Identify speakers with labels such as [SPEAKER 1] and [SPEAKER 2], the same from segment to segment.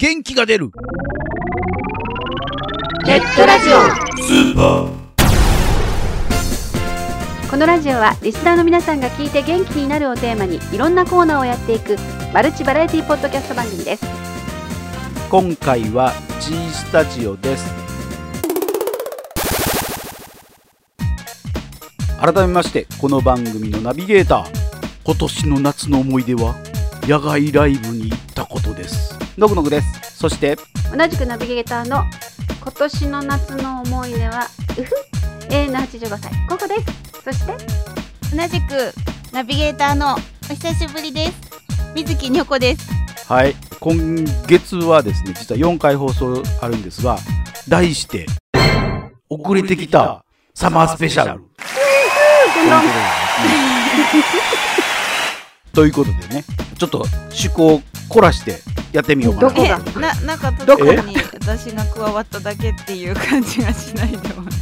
[SPEAKER 1] 元気が出る。
[SPEAKER 2] ネットラジオ。
[SPEAKER 1] スーパー。
[SPEAKER 2] このラジオはリスナーの皆さんが聞いて元気になるをテーマにいろんなコーナーをやっていくマルチバラエティポッドキャスト番組です。
[SPEAKER 1] 今回は G スタジオです。改めましてこの番組のナビゲーター。今年の夏の思い出は野外ライブにですのぐのぐです。そして
[SPEAKER 2] 同じくナビゲーターの今年の夏の思い出はうふ永遠の85歳。ココです。そして
[SPEAKER 3] 同じくナビゲーターのお久しぶりです。水木にょこです。
[SPEAKER 1] はい。今月はですね実は4回放送あるんですが題して遅れてきたサマースペシャル。ということでねちょっと趣向を凝らしてやってみようかな。
[SPEAKER 2] どこだ
[SPEAKER 3] えななんか
[SPEAKER 2] どこ？
[SPEAKER 3] に私が加わっただけっていう感じがしないでもない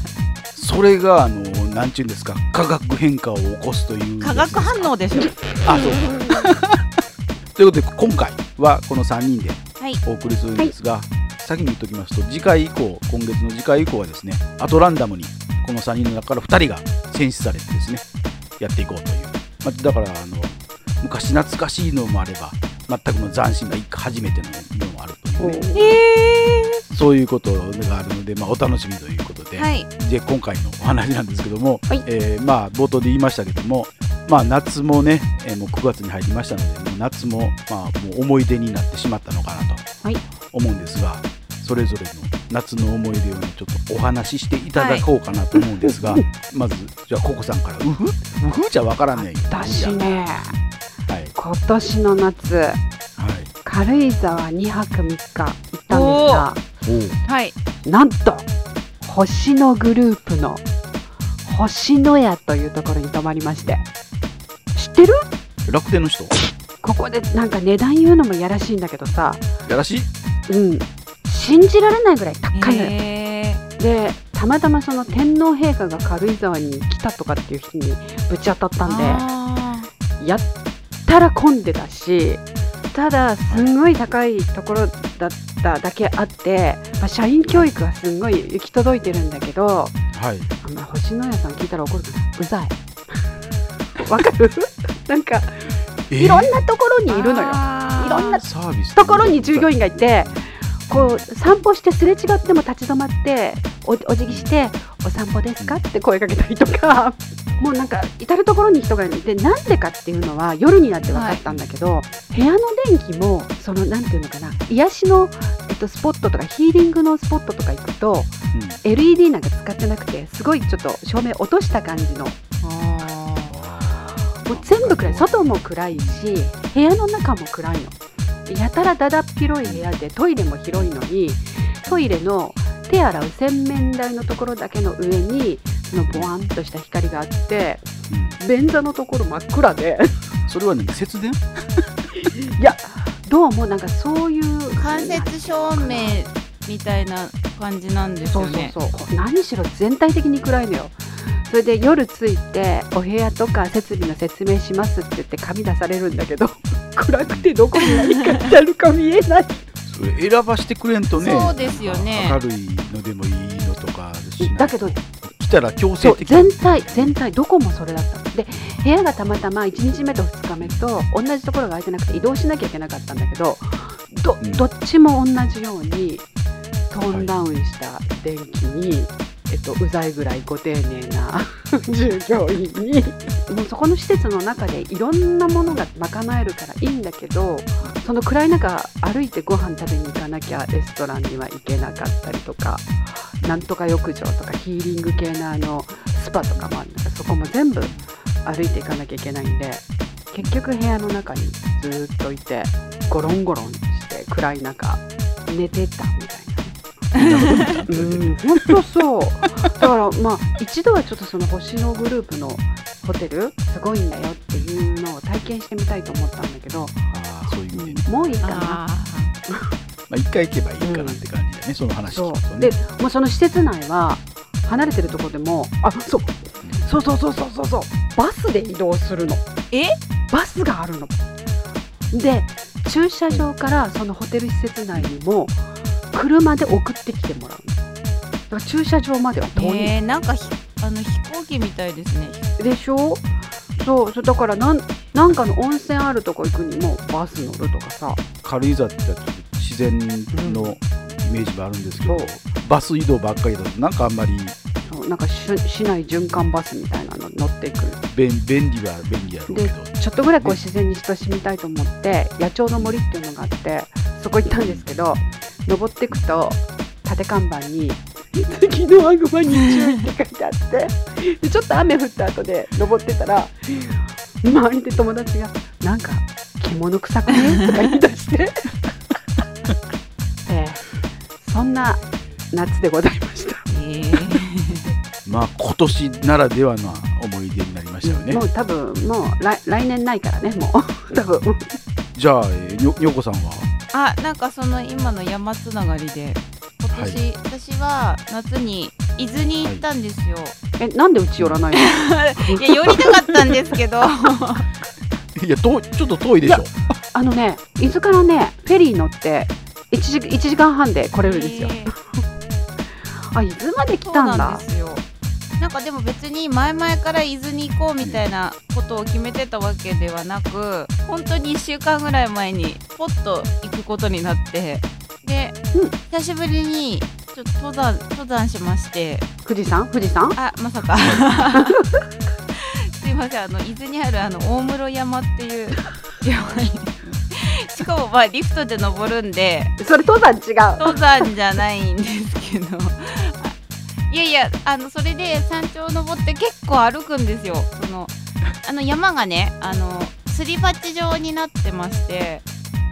[SPEAKER 1] それがあのなんちゅうんですか化学変化を起こすという
[SPEAKER 3] 化学反応でしょ。
[SPEAKER 1] あそう。ということで今回はこの3人で
[SPEAKER 3] はい。
[SPEAKER 1] お送りするんですが、先に言っておきますと次回以降今月の次回以降はですねアトランダムにこの3人の中から2人が選出されてですねやっていこうという、まあ、だからあの昔懐かしいのもあれば全くの斬新な一初めてののもあるという。ね
[SPEAKER 3] へ
[SPEAKER 1] そういうことがあるので、まあ、お楽しみということで、
[SPEAKER 3] えはい。
[SPEAKER 1] で今回のお話なんですけども、
[SPEAKER 2] はい。
[SPEAKER 1] えーまあ、冒頭で言いましたけども、まあ、夏もね、えーもう9月に入りましたのでもう夏も,、まあ、もう思い出になってしまったのかなと
[SPEAKER 2] はい。
[SPEAKER 1] 思うんですが、それぞれの夏の思い出をねちょっとお話ししていただこうかなと思うんですが、まずじゃあココさんから「うふうふ」じゃ分からんねんよ
[SPEAKER 2] 私ね
[SPEAKER 1] はい
[SPEAKER 2] 今年の夏
[SPEAKER 1] はい。
[SPEAKER 2] 軽井沢2泊3日行ったんですが
[SPEAKER 3] はい。
[SPEAKER 2] なんと星野グループの星野屋というところに泊まりまして。知ってる？
[SPEAKER 1] 楽天の人？
[SPEAKER 2] ここでなんか値段言うのもやらしいんだけどさ。
[SPEAKER 1] やらしい？
[SPEAKER 2] うん。信じられないぐらい高いのよ。
[SPEAKER 3] へ
[SPEAKER 2] でたまたまその天皇陛下が軽井沢に来たとかっていう日にぶち当たったん
[SPEAKER 3] あ
[SPEAKER 2] でやったら混んでたしただすんごい高いところだっただけあって、まあ、社員教育はすんごい行き届いてるんだけど
[SPEAKER 1] はい。
[SPEAKER 2] あんま星野屋さん聞いたら怒るうざい。わかる？なんか
[SPEAKER 1] え
[SPEAKER 2] いろんなところにいるのよ。いろんなところに従業員がいてこう散歩してすれ違っても立ち止まっておお辞儀して「お散歩ですか?」って声かけたりとかもうなんか至る所に人がいるでなんでかっていうのは夜になって分かったんだけど、部屋の電気もそのなんていうのかな癒しの、えっと、スポットとかヒーリングのスポットとか行くと
[SPEAKER 1] うん。
[SPEAKER 2] LED なんか使ってなくてすごいちょっと照明落とした感じの。
[SPEAKER 3] あ
[SPEAKER 2] もう全部暗い外も暗いし部屋の中も暗いの。やたらだだっ広い部屋でトイレも広いのにトイレの手洗う洗面台のところだけの上にそのボワンとした光があって
[SPEAKER 1] うん
[SPEAKER 2] 便座のところ真っ暗で。
[SPEAKER 1] それはね節電？
[SPEAKER 2] いやどうもなんかそういう
[SPEAKER 3] ー間接照明みたいな感じなんです
[SPEAKER 2] そうそう
[SPEAKER 3] よね
[SPEAKER 2] そう。何しろ全体的に暗いのよ。それで夜着いてお部屋とか設備の説明しますって言って紙出されるんだけど 暗くてどこに何書いてあるか見えない。
[SPEAKER 1] それ選ばしてくれんとね
[SPEAKER 3] そうですよね。
[SPEAKER 1] 明るいのでもいいのとか
[SPEAKER 2] だけど
[SPEAKER 1] 来たら強
[SPEAKER 2] そう
[SPEAKER 1] 制的
[SPEAKER 2] 全体全体どこもそれだったの。で部屋がたまたま1日目と2日目と同じところが空いてなくて移動しなきゃいけなかったんだけどど
[SPEAKER 1] うん。
[SPEAKER 2] どっちも同じようにトーンダウンした電気に、えっと、うざいぐらいご丁寧な 従業員にもうそこの施設の中でいろんなものが賄えるからいいんだけどその暗い中歩いてご飯食べに行かなきゃレストランには行けなかったりとかなんとか浴場とかヒーリング系のあのスパとかもあるんだけどそこも全部歩いていかなきゃいけないんで結局部屋の中にずーっといてゴロンゴロンして暗い中寝てたみたいな。うん、本当そう。だからまあ一度はちょっとその星野グループのホテルすごいんだよっていうのを体験してみたいと思ったんだけど、
[SPEAKER 1] ああそういう意味
[SPEAKER 2] もういいかな。
[SPEAKER 3] あ
[SPEAKER 1] まあ、一回行けばいいかなって感じだね、その話
[SPEAKER 2] そう。でもうその施設内は離れてるとこでもあそう。そうそうそうそうそうそう。バスで移動するの。
[SPEAKER 3] え？
[SPEAKER 2] バスがあるの。で駐車場からそのホテル施設内にも車で送ってきてもらうの。だから駐車場までは遠い。の、
[SPEAKER 3] えー、なんかひあの飛行機みたいですね。
[SPEAKER 2] でしょ？そう。そうだからなんなんかの温泉あるとこ行くにもバス乗るとかさ。
[SPEAKER 1] 軽井沢って自然のイメージもあるんですけど、バス移動ばっかりだとなんかあんまり
[SPEAKER 2] そうなんかし市内循環バスみたいなの乗っていく
[SPEAKER 1] 便便利は便利やろうけ
[SPEAKER 2] で
[SPEAKER 1] ど
[SPEAKER 2] ちょっとぐらいこう自然に親しみたいと思って野鳥の森っていうのがあってそこ行ったんですけど登っていくと縦看板に「次のアグマに注意」って書いてあってでちょっと雨降った後で登ってたら周りで友達が「なんか獣臭くね?」とか言い出して、ええそんな夏でございました。
[SPEAKER 3] えー、
[SPEAKER 1] まあ今年ならではの思い出になりましたよね。
[SPEAKER 2] もう多分もう来来年ないからねもう。多分。
[SPEAKER 1] じゃあ、えー、にょにょこさんは？
[SPEAKER 3] あなんかその今の山つながりで今年、私は夏に伊豆に行ったんですよ、
[SPEAKER 2] えなんでうち寄らないの？
[SPEAKER 3] い、や寄りたかったんですけど。
[SPEAKER 1] いやとちょっと遠いでしょ。
[SPEAKER 2] あのね、伊豆からね、フェリー乗って1時 ,1 時間半で来れるんですよ。
[SPEAKER 3] え。ー
[SPEAKER 2] あ、伊豆まで来たんだ。
[SPEAKER 3] なんかでも別に前々から伊豆に行こうみたいなことを決めてたわけではなく本当に1週間ぐらい前にポッと行くことになってで、
[SPEAKER 2] うん。
[SPEAKER 3] 久しぶりにちょっと登山登山しまして。
[SPEAKER 2] 富士山？富士山？
[SPEAKER 3] あまさか。すいません。あの伊豆にあるあの大室山っていう山にしかもまあリフトで登るんで
[SPEAKER 2] それ登山違う。
[SPEAKER 3] 登山じゃないんですけど。あいやいやあのそれで山頂登って結構歩くんですよ。そのあの山がねあのすり鉢状になってまして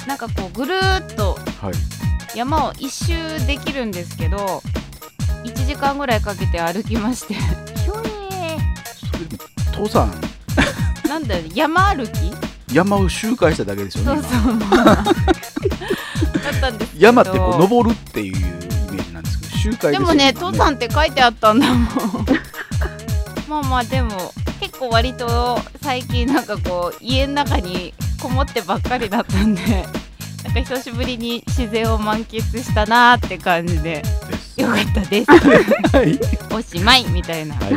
[SPEAKER 3] なんかこうぐるーっと
[SPEAKER 1] はい。
[SPEAKER 3] 山を一周できるんですけど1時間ぐらいかけて歩きまして。ひょえ
[SPEAKER 1] 登山？
[SPEAKER 3] ーなんだよね山歩き？
[SPEAKER 1] 山を周回しただけですよね山ってこう登るっていうイメージなんですけど周回で
[SPEAKER 3] もね
[SPEAKER 1] 今
[SPEAKER 3] 登山って書いてあったんだもん。まあまあでも結構割と最近なんかこう家の中にこもってばっかりだったんでなんか久しぶりに自然を満喫したなーって感じで。よかったです。
[SPEAKER 1] はい、
[SPEAKER 3] おしまいみたいな。
[SPEAKER 1] はい、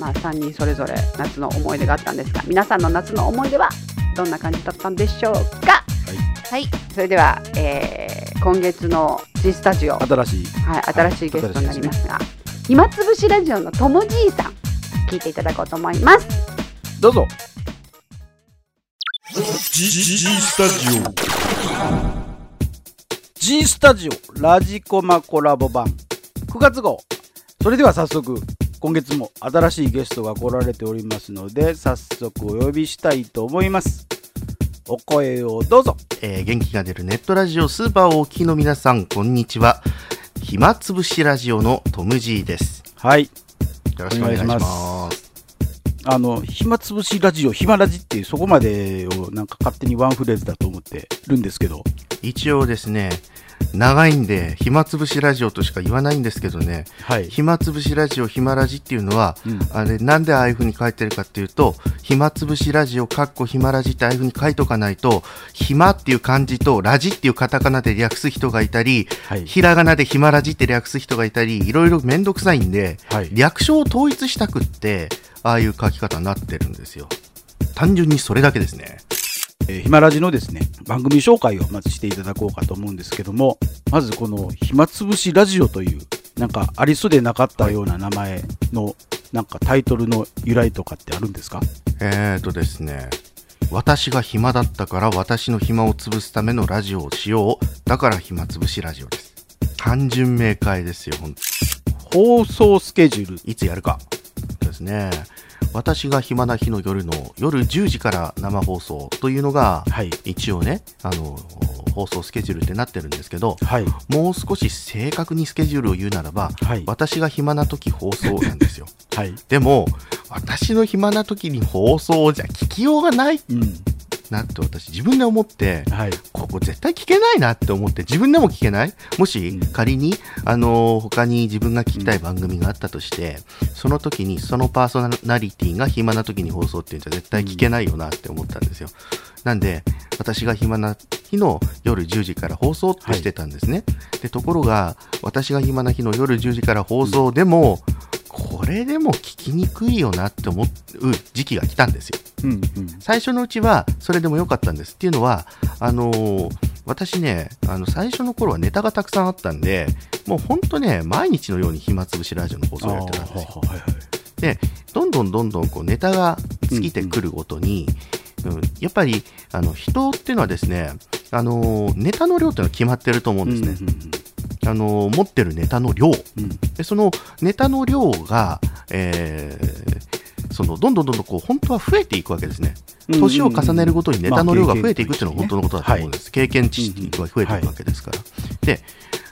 [SPEAKER 2] まあ3人それぞれ夏の思い出があったんですが、皆さんの夏の思い出はどんな感じだったんでしょうか？
[SPEAKER 3] はい。
[SPEAKER 2] それでは、えー今月の G スタジオ、はい、
[SPEAKER 1] 新しい。
[SPEAKER 2] 新しいゲストになりますが、暇つぶしラジオのともじいさん聞いていただこうと思います。
[SPEAKER 1] どうぞ。
[SPEAKER 4] G, G, G スタジオ。
[SPEAKER 1] G スタジオラジコマコラボ版。9月号。それでは早速今月も新しいゲストが来られておりますので早速お呼びしたいと思いますお声をどうぞ
[SPEAKER 5] えー元気が出るネットラジオスーパーをお聞きの皆さん、こんにちは。暇つぶしラジオのトム・ジーです。
[SPEAKER 1] はい
[SPEAKER 5] よろしくお願いします。
[SPEAKER 1] あの暇つぶしラジオ暇ラジっていうそこまでをなんか勝手にワンフレーズだと思ってるんですけど
[SPEAKER 5] 一応ですね、長いんで、暇つぶしラジオとしか言わないんですけどね、
[SPEAKER 1] はい、
[SPEAKER 5] 暇つぶしラジオ、暇ラジっていうのは、
[SPEAKER 1] うん。
[SPEAKER 5] あれ、なんでああいう風に書いてるかっていうと、暇つぶしラジオ、かっこ暇ラジってああいう風に書いとかないと、暇っていう漢字とラジっていうカタカナで略す人がいたり、
[SPEAKER 1] はい。
[SPEAKER 5] ひらがなで暇ラジって略す人がいたり、いろいろめんどくさいんで、
[SPEAKER 1] はい。
[SPEAKER 5] 略称を統一したくって、ああいう書き方になってるんですよ。単純にそれだけですね。
[SPEAKER 1] えー、暇ラジのですね、番組紹介をまずしていただこうかと思うんですけども、まずこの暇つぶしラジオという、なんかありそうでなかったような名前の、なんかタイトルの由来とかってあるんですか？
[SPEAKER 5] えーとですね、私が暇だったから私の暇を潰すためのラジオをしよう。だから暇つぶしラジオです。単純明快ですよ、ほんと
[SPEAKER 1] 放送スケジュール。
[SPEAKER 5] いつやるか。ですね。私が暇な日の夜の夜10時から生放送というのが、
[SPEAKER 1] はい。
[SPEAKER 5] 一応ね、あの、放送スケジュールってなってるんですけど、
[SPEAKER 1] はい。
[SPEAKER 5] もう少し正確にスケジュールを言うならば、
[SPEAKER 1] はい。
[SPEAKER 5] 私が暇な時放送なんですよ。
[SPEAKER 1] はい。
[SPEAKER 5] でも、私の暇な時に放送じゃ聞きようがない。
[SPEAKER 1] うん。
[SPEAKER 5] なって私自分で思って
[SPEAKER 1] はい
[SPEAKER 5] ここ絶対聞けないなって思って自分でも聞けない？もし
[SPEAKER 1] うん
[SPEAKER 5] 仮に、あのー他に自分が聞きたい番組があったとして、その時にそのパーソナリティが暇な時に放送っていうんじゃ絶対聞けないよなって思ったんですよ。なんで私が暇な日の夜10時から放送ってしてたんですね。でところが私が暇な日の夜10時から放送でも、これでも聞きにくいよなって思う時期が来たんですよ。
[SPEAKER 1] うんうん。
[SPEAKER 5] 最初のうちはそれでもよかったんです。っていうのはあのー私ねあの最初の頃はネタがたくさんあったんでもうほんとね毎日のように暇つぶしラジオの放送をやってたんですよ。
[SPEAKER 1] はいはい
[SPEAKER 5] どんどんどんどんこうネタが尽きてくるごとに、うんやっぱりあの人っていうのはですねあのーネタの量っていうのは決まってると思うんですね、あのー持ってるネタの量。
[SPEAKER 1] うんうん。
[SPEAKER 5] でそのネタの量が、えーそのどんどんどんどんこう本当は増えていくわけですね。
[SPEAKER 1] うん
[SPEAKER 5] 年を重ねるごとにネタの量が増えていくっていうのは
[SPEAKER 1] まあ
[SPEAKER 5] 本当のことだと思うんです。経験値が増えていくわけですから。で、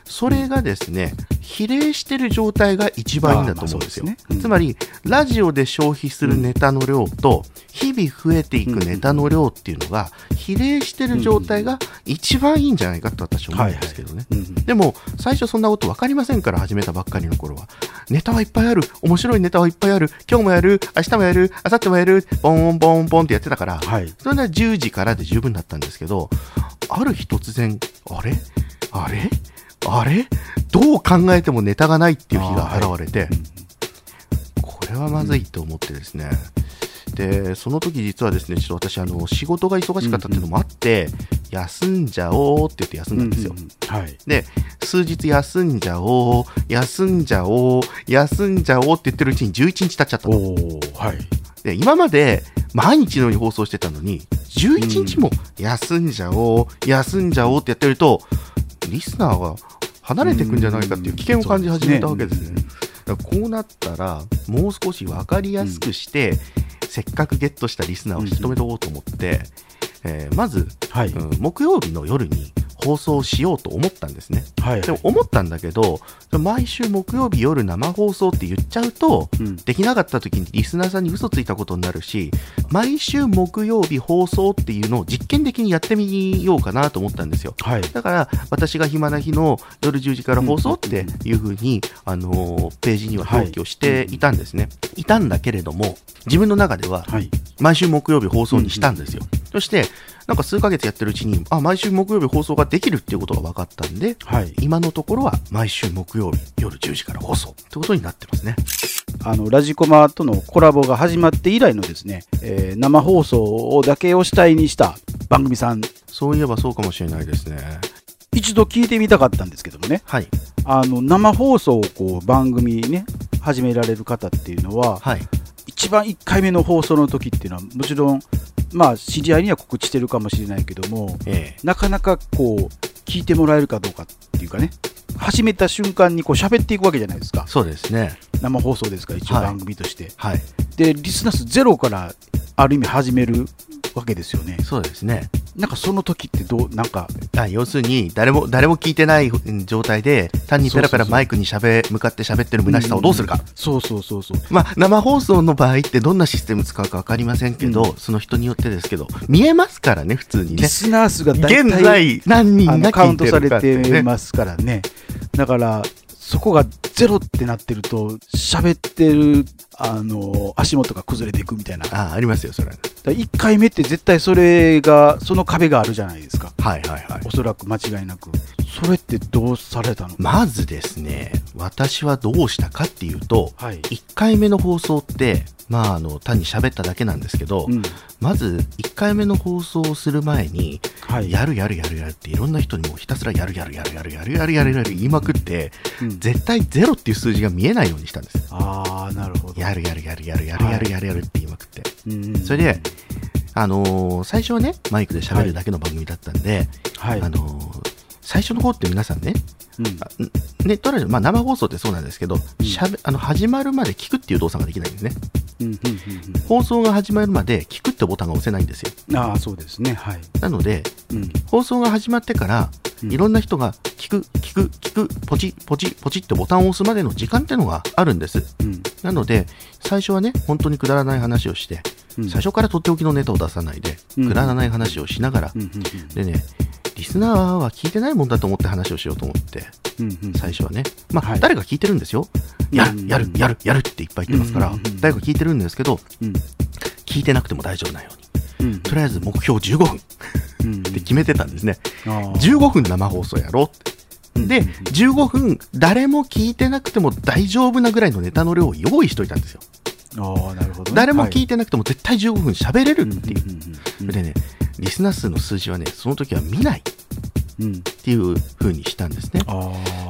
[SPEAKER 5] それがですね、比例してる状態が一番いいんだと思うんですよ。
[SPEAKER 1] まあすねうん
[SPEAKER 5] つまり、ラジオで消費するネタの量と、日々増えていくネタの量っていうのが、比例してる状態が一番いいんじゃないかと私は思うんですけどね。
[SPEAKER 1] うんうん
[SPEAKER 5] でも、最初そんなこと分かりませんから始めたばっかりの頃は。ネタはいっぱいある。面白いネタはいっぱいある。今日もやる。明日もやる。明後日もやる。ボンボンボンってやってたから、
[SPEAKER 1] はい
[SPEAKER 5] それなら10時からで十分だったんですけど、ある日突然、あれ？あれ？あれ？どう考えてもネタがないっていう日が現れて、これはまずいと思ってですね、で、その時実はですね、ちょっと私、あの、仕事が忙しかったっていうのもあって、休んじゃおうって言って休んだんですよ。
[SPEAKER 1] うんうんはい。
[SPEAKER 5] で、数日休んじゃおう、休んじゃおう、休んじゃおうって言ってるうちに11日経っちゃったの。
[SPEAKER 1] おーはい。
[SPEAKER 5] で、今まで毎日のように放送してたのに、11日も休んじゃおう、休んじゃおうってやってると、リスナーが離れていくんじゃないかっていう危険を感じ始めたわけですね。だからこうなったら、もう少し分かりやすくして、せっかくゲットしたリスナーを引き止めておこうと思って、えーまず、
[SPEAKER 1] はい。
[SPEAKER 5] うん木曜日の夜に放送しようと思ったんですね。
[SPEAKER 1] はい
[SPEAKER 5] でも思ったんだけど、毎週木曜日夜生放送って言っちゃうと、
[SPEAKER 1] うん
[SPEAKER 5] できなかった時にリスナーさんに嘘ついたことになるし、毎週木曜日放送っていうのを実験的にやってみようかなと思ったんですよ。
[SPEAKER 1] はい
[SPEAKER 5] だから、私が暇な日の夜10時から放送っていう風に、あのーページには表記をしていたんですね。いたんだけれども、自分の中では、
[SPEAKER 1] はい
[SPEAKER 5] 毎週木曜日放送にしたんですよ。そして、なんか数ヶ月やってるうちに、あ、毎週木曜日放送ができるっていうことが分かったんで、
[SPEAKER 1] はい
[SPEAKER 5] 今のところは毎週木曜日夜10時から放送ってことになってますね。
[SPEAKER 1] あのラジコマとのコラボが始まって以来のですね、えー生放送だけを主体にした番組さん
[SPEAKER 5] そういえばそうかもしれないですね。
[SPEAKER 1] 一度聞いてみたかったんですけどもね
[SPEAKER 5] はい。
[SPEAKER 1] あの生放送をこう番組ね始められる方っていうのは
[SPEAKER 5] はい。
[SPEAKER 1] 一番1回目の放送の時っていうのはもちろんまあ知り合いには告知してるかもしれないけども
[SPEAKER 5] ええ
[SPEAKER 1] なかなかこう聞いてもらえるかどうかっていうかね始めた瞬間にこう喋っていくわけじゃないですか
[SPEAKER 5] そうですね。
[SPEAKER 1] 生放送ですから一応
[SPEAKER 5] はい
[SPEAKER 1] 番組として、
[SPEAKER 5] はい。
[SPEAKER 1] でリスナー数ゼロからある意味始めるわけですよね
[SPEAKER 5] そうですね。
[SPEAKER 1] なんかその時ってどうなんか
[SPEAKER 5] あ要するに、誰も、誰も聞いてないうん状態で、単にペラペラマイクにしゃべ、向かって喋ってる虚しさをどうするか。
[SPEAKER 1] そうそうそうそう
[SPEAKER 5] まあ、生放送の場合ってどんなシステム使うか分かりませんけど、
[SPEAKER 1] うん
[SPEAKER 5] その人によってですけど、見えますからね、普通にね。
[SPEAKER 1] リスナー数が大
[SPEAKER 5] 現
[SPEAKER 1] 体
[SPEAKER 5] 在、何人が
[SPEAKER 1] カウントされ
[SPEAKER 5] て。
[SPEAKER 1] ますからねだからそこがゼロってなってると喋ってるあの足元が崩れていくみたいな
[SPEAKER 5] あありますよ、それ。
[SPEAKER 1] ら1回目って絶対それがその壁があるじゃないですか。
[SPEAKER 5] はいはいはい。
[SPEAKER 1] おそらく間違いなく。それってどうされたの？
[SPEAKER 5] まずですね、私はどうしたかっていうと、
[SPEAKER 1] はい、
[SPEAKER 5] 1回目の放送って、まあ、あの、単に喋っただけなんですけど、
[SPEAKER 1] うん。
[SPEAKER 5] まず1回目の放送をする前に、
[SPEAKER 1] はい。
[SPEAKER 5] やるやるやるやるっていろんな人にもうひたすらやるやるやるやるやるやるやるやる言いまくって、
[SPEAKER 1] うん。
[SPEAKER 5] 絶対ゼロっていう数字が見えないようにしたんです。
[SPEAKER 1] ああなるほど。
[SPEAKER 5] やるやるやるやるやるやるやるやるって言いまくって。
[SPEAKER 1] うん
[SPEAKER 5] それで、あのー最初はね、マイクで喋るだけの番組だったんで、
[SPEAKER 1] はい。
[SPEAKER 5] あのー最初の方って皆さんね、
[SPEAKER 1] うん。
[SPEAKER 5] ネットラジオ、まあ生放送ってそうなんですけど、しゃべあの始まるまで聞くっていう動作ができないんですね。
[SPEAKER 1] うんうんうん
[SPEAKER 5] 放送が始まるまで聞くってボタンが押せないんですよ。
[SPEAKER 1] うんああそうですね。はい、
[SPEAKER 5] なので、
[SPEAKER 1] うん。
[SPEAKER 5] 放送が始まってから、
[SPEAKER 1] うん。
[SPEAKER 5] いろんな人が聞く、聞く、聞く、ポチ、ポチ、ポチってボタンを押すまでの時間ってのがあるんです。
[SPEAKER 1] うん。
[SPEAKER 5] なので、最初はね、本当にくだらない話をして、
[SPEAKER 1] うん
[SPEAKER 5] 最初からとっておきのネタを出さないで、
[SPEAKER 1] うん。
[SPEAKER 5] くだらない話をしながら、でね、リスナーは聞いてないもんだと思って話をしようと思って、最初はね。まあ、
[SPEAKER 1] はい。
[SPEAKER 5] 誰が聞いてるんですよ。や
[SPEAKER 1] うん
[SPEAKER 5] る、やる、やる、やるっていっぱい言ってますから。誰か聞いてるんですけど、
[SPEAKER 1] うん。
[SPEAKER 5] 聞いてなくても大丈夫なように。
[SPEAKER 1] うん。
[SPEAKER 5] とりあえず目標15分。っ
[SPEAKER 1] うん。
[SPEAKER 5] て決めてたんですね。
[SPEAKER 1] あー。
[SPEAKER 5] 15分生放送やろうって。で、15分、誰も聞いてなくても大丈夫なぐらいのネタの量を用意しといたんですよ。
[SPEAKER 1] あなるほど
[SPEAKER 5] 誰も聞
[SPEAKER 1] い
[SPEAKER 5] てなくても絶対15分喋れるっていう。でね、リスナー数の数字はね、その時は見ない
[SPEAKER 1] うん
[SPEAKER 5] ていう風にしたんですね。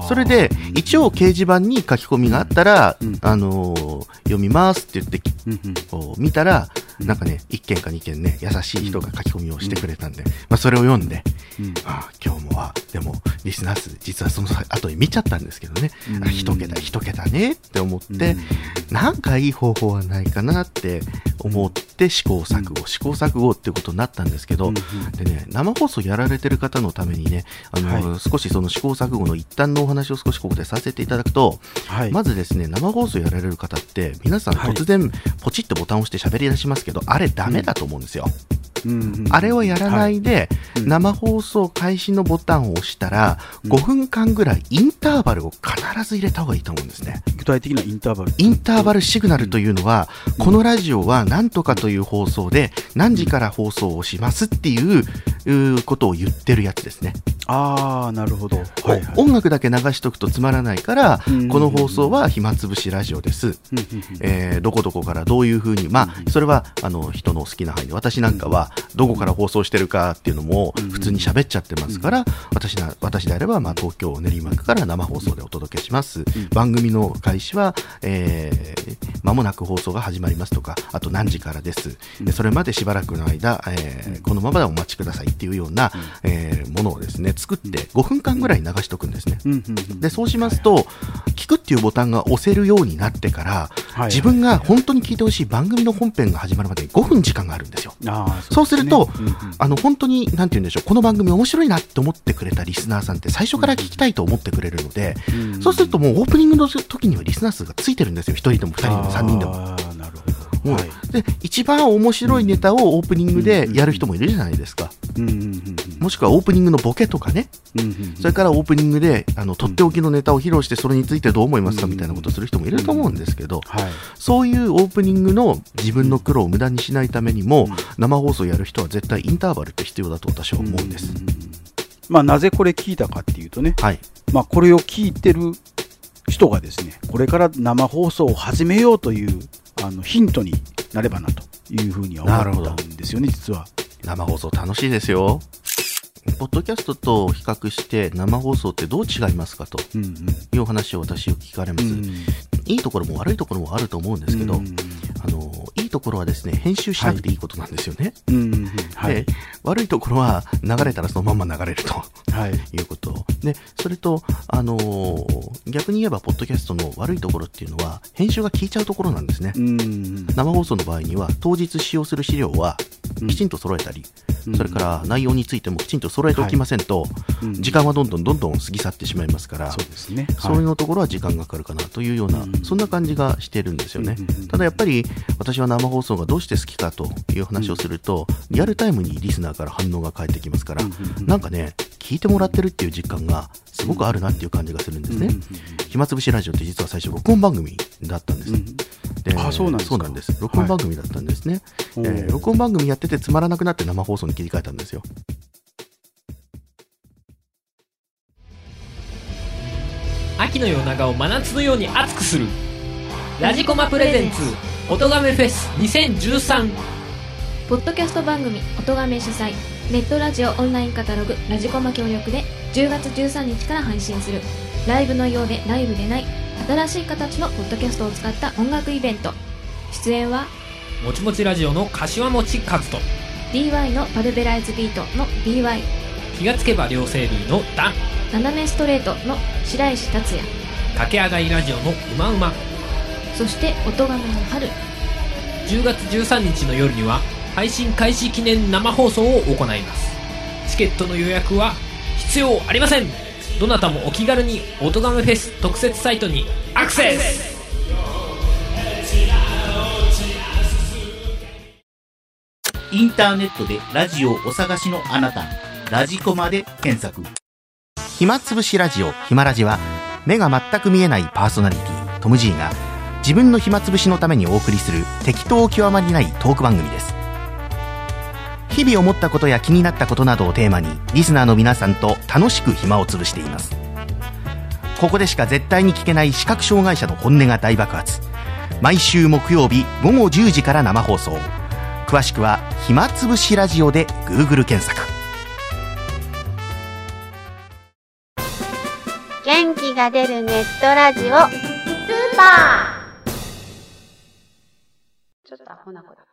[SPEAKER 5] それで、一応掲示板に書き込みがあったら、
[SPEAKER 1] うん。
[SPEAKER 5] あのー読みますって言って、
[SPEAKER 1] うん
[SPEAKER 5] 見たら、
[SPEAKER 1] うん。
[SPEAKER 5] なんかね、1件か2件ね、優しい人が書き込みをしてくれたんで、まあそれを読んで、
[SPEAKER 1] うん。
[SPEAKER 5] ああ今日もは、でも、リスナー数、実はその後に見ちゃったんですけどね、
[SPEAKER 1] うん。
[SPEAKER 5] あ一桁、一桁ねって思って、
[SPEAKER 1] うん。
[SPEAKER 5] なんかいい方法はないかなって思って試行錯誤、試行錯誤ってことになったんですけど、
[SPEAKER 1] うん。
[SPEAKER 5] でね、生放送やられてる方のためにね、あの、
[SPEAKER 1] は
[SPEAKER 5] 少しその試行錯誤の一端のお話を少しここでさせていただくと、
[SPEAKER 1] はい。
[SPEAKER 5] まずですね、生放送やられる方って、皆さん
[SPEAKER 1] はい。
[SPEAKER 5] 突然ポチッとボタンを押して喋り出しますけど、あれダメだと思うんですよ。
[SPEAKER 1] うんうん
[SPEAKER 5] あれをやらないで、
[SPEAKER 1] うん。
[SPEAKER 5] 生放送開始のボタンを押したら、
[SPEAKER 1] うん。
[SPEAKER 5] 5分間ぐらいインターバルを必ず入れた方がいいと思うんですね。
[SPEAKER 1] 具体的なインターバル。
[SPEAKER 5] インターバルシグナルというのは、
[SPEAKER 1] うん。
[SPEAKER 5] このラジオは何とかという放送で、何時から放送をしますっていうことを言ってるやつですね。
[SPEAKER 1] ああなるほど。はいはい。
[SPEAKER 5] 音楽だけ流しとくとつまらないから、
[SPEAKER 1] うん
[SPEAKER 5] この放送は暇つぶしラジオです。
[SPEAKER 1] うんうんうん。
[SPEAKER 5] えーどこどこからどういうふうに、まあ、それはあの人の好きな範囲で、私なんかはどこから放送してるかっていうのも
[SPEAKER 1] うん。
[SPEAKER 5] 普通に喋っちゃってますから、私な私であれば、まあ、東京練馬区から生放送でお届けします。番組の開始は、えー間もなく放送が始まりますとか、あと何時からです。でそれまでしばらくの間、えー
[SPEAKER 1] うん。
[SPEAKER 5] このままでお待ちくださいっていうような、えーものをですね、作って5分間ぐらい流しとくんですね。で、そうしますと、聞くっていうボタンが押せるようになってから、
[SPEAKER 1] はい。
[SPEAKER 5] 自分が本当に聞いてほしい番組の本編が始まるまで5分時間があるんですよ。そうすると
[SPEAKER 1] ですね。
[SPEAKER 5] あの、本当に、なんて言うんでしょう、この番組面白いなって思ってくれたリスナーさんって最初から聞きたいと思ってくれるので、
[SPEAKER 1] うん。うん
[SPEAKER 5] そうするともうオープニングの時にはリスナー数がついてるんですよ。1人でも2人でも3人でも。
[SPEAKER 1] あーなるほ
[SPEAKER 5] うん。
[SPEAKER 1] どはい。
[SPEAKER 5] で、一番面白いネタをオープニングでやる人もいるじゃないですか。
[SPEAKER 1] うんうんうん
[SPEAKER 5] もしくはオープニングのボケとかね、
[SPEAKER 1] うんうんうん。
[SPEAKER 5] それからオープニングで、あの、とっておきのネタを披露して、それについてどう思いますかみたいなことをする人もいると思うんですけど、
[SPEAKER 1] はい。
[SPEAKER 5] そういうオープニングの自分の苦労を無駄にしないためにも
[SPEAKER 1] うん、
[SPEAKER 5] 生放送やる人は絶対インターバルって必要だと私は思うんです。
[SPEAKER 1] うううん。まあなぜこれ聞いたかっていうとね。
[SPEAKER 5] はい。
[SPEAKER 1] まあこれを聞いてる人がですねこれから生放送を始めようというあのヒントになればなというふうには思ったんですよね実は
[SPEAKER 5] 生放送楽しいですよ。ポッドキャストと比較して生放送ってどう違いますかと
[SPEAKER 1] うんうん
[SPEAKER 5] いうお話を私を聞かれます。いいところも悪いところもあると思うんですけど、
[SPEAKER 1] うん
[SPEAKER 5] あの、いいところはですね、編集しなくていいことなんですよね。
[SPEAKER 1] うんうんうん。はい。
[SPEAKER 5] で、悪いところは流れたらそのまま流れると。
[SPEAKER 1] はい。
[SPEAKER 5] いうこと。で、それと、あのー逆に言えば、ポッドキャストの悪いところっていうのは、編集が効いちゃうところなんですね。
[SPEAKER 1] うんうん
[SPEAKER 5] 生放送の場合には、当日使用する資料は、きちんと揃えたり、
[SPEAKER 1] うん。
[SPEAKER 5] それから内容についてもきちんと揃えておきませんと、
[SPEAKER 1] うん。
[SPEAKER 5] 時間はどんどんどんどん過ぎ去ってしまいますから、
[SPEAKER 1] そうですね。
[SPEAKER 5] そういうのところは時間がかかるかなというような、
[SPEAKER 1] うん。
[SPEAKER 5] そんな感じがしてるんですよね。ただやっぱり私は生放送がどうして好きかという話をすると、リアルタイムにリスナーから反応が返ってきますから、
[SPEAKER 1] うんうんうん
[SPEAKER 5] なんかね、聞いてもらってるっていう実感がすごくあるなっていう感じがするんですね。
[SPEAKER 1] うんうん
[SPEAKER 5] 暇つぶしラジオって実は最初録音番組だったんです。
[SPEAKER 1] うん
[SPEAKER 5] で
[SPEAKER 1] あそうなんですか
[SPEAKER 5] そうなんです。録音番組だったんですね。
[SPEAKER 1] はい
[SPEAKER 5] えー録音番組やっててつまらなくなって生放送に切り替えたんですよ。
[SPEAKER 6] 秋の夜長を真夏のように熱くするラジコマプレゼンツ音亀フェス2013
[SPEAKER 7] ポッドキャスト番組「音がめ」主催ネットラジオオンラインカタログ「ラジコマ」協力で10月13日から配信する。ライブのようでライブでない新しい形のポッドキャストを使った音楽イベント。出演は
[SPEAKER 6] もちもちラジオの柏餅和人
[SPEAKER 7] DY のパルベライズビートの DY
[SPEAKER 6] 気がつけば両生類のダン。
[SPEAKER 7] 斜めストレートの白石達也。
[SPEAKER 6] 駆け上がりラジオのうまうま
[SPEAKER 7] そして音がめの春。
[SPEAKER 6] 10月13日の夜には配信開始記念生放送を行います。チケットの予約は必要ありません。どなたもお気軽に音亀フェス特設サイトにアクセス。
[SPEAKER 8] インターネットでラジオをお探しのあなた、ラジコマで検索。
[SPEAKER 5] 暇つぶしラジオ暇ラジは目が全く見えないパーソナリティトム・ジーが自分の暇つぶしのためにお送りする適当極まりないトーク番組です。日々思ったことや気になったことなどをテーマにリスナーの皆さんと楽しく暇を潰しています。ここでしか絶対に聞けない視覚障害者の本音が大爆発。毎週木曜日午後10時から生放送。詳しくは「暇つぶしラジオ」で Google 検索。
[SPEAKER 2] 元気が出るネットラジオスーパー。
[SPEAKER 9] ちょっとアホな子だ。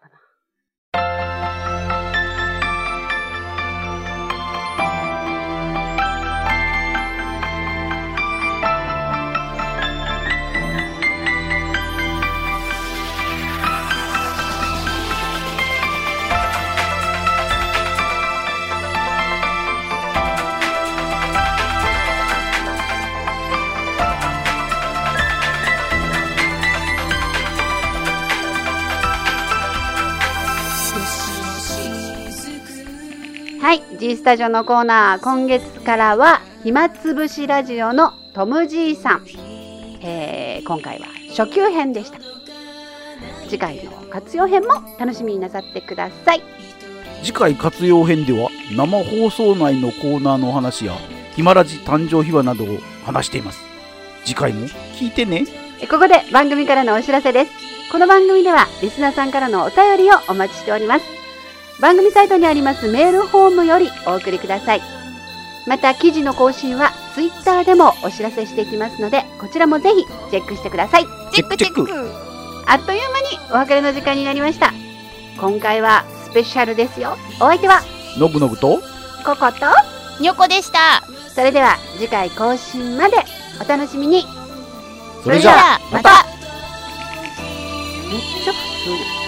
[SPEAKER 9] G スタジオのコーナー、今月からは暇つぶしラジオのトム・ジーさん、えー今回は初級編でした。次回の活用編も楽しみになさってください。
[SPEAKER 1] 次回活用編では生放送内のコーナーのお話やヒマラジ誕生秘話などを話しています次回も聞いてね
[SPEAKER 9] えここで番組からのお知らせです。この番組ではリスナーさんからのお便りをお待ちしております。番組サイトにありますメールフォームよりお送りください。また記事の更新はツイッターでもお知らせしていきますので、こちらもぜひチェックしてください。
[SPEAKER 3] チェックチェック
[SPEAKER 9] あっという間にお別れの時間になりました。今回はスペシャルですよ。お相手は
[SPEAKER 1] のぶのぶと
[SPEAKER 9] ココと、
[SPEAKER 3] にょこでした
[SPEAKER 9] それでは次回更新までお楽しみに。
[SPEAKER 1] それじゃあ
[SPEAKER 3] また
[SPEAKER 9] めっちゃ普通。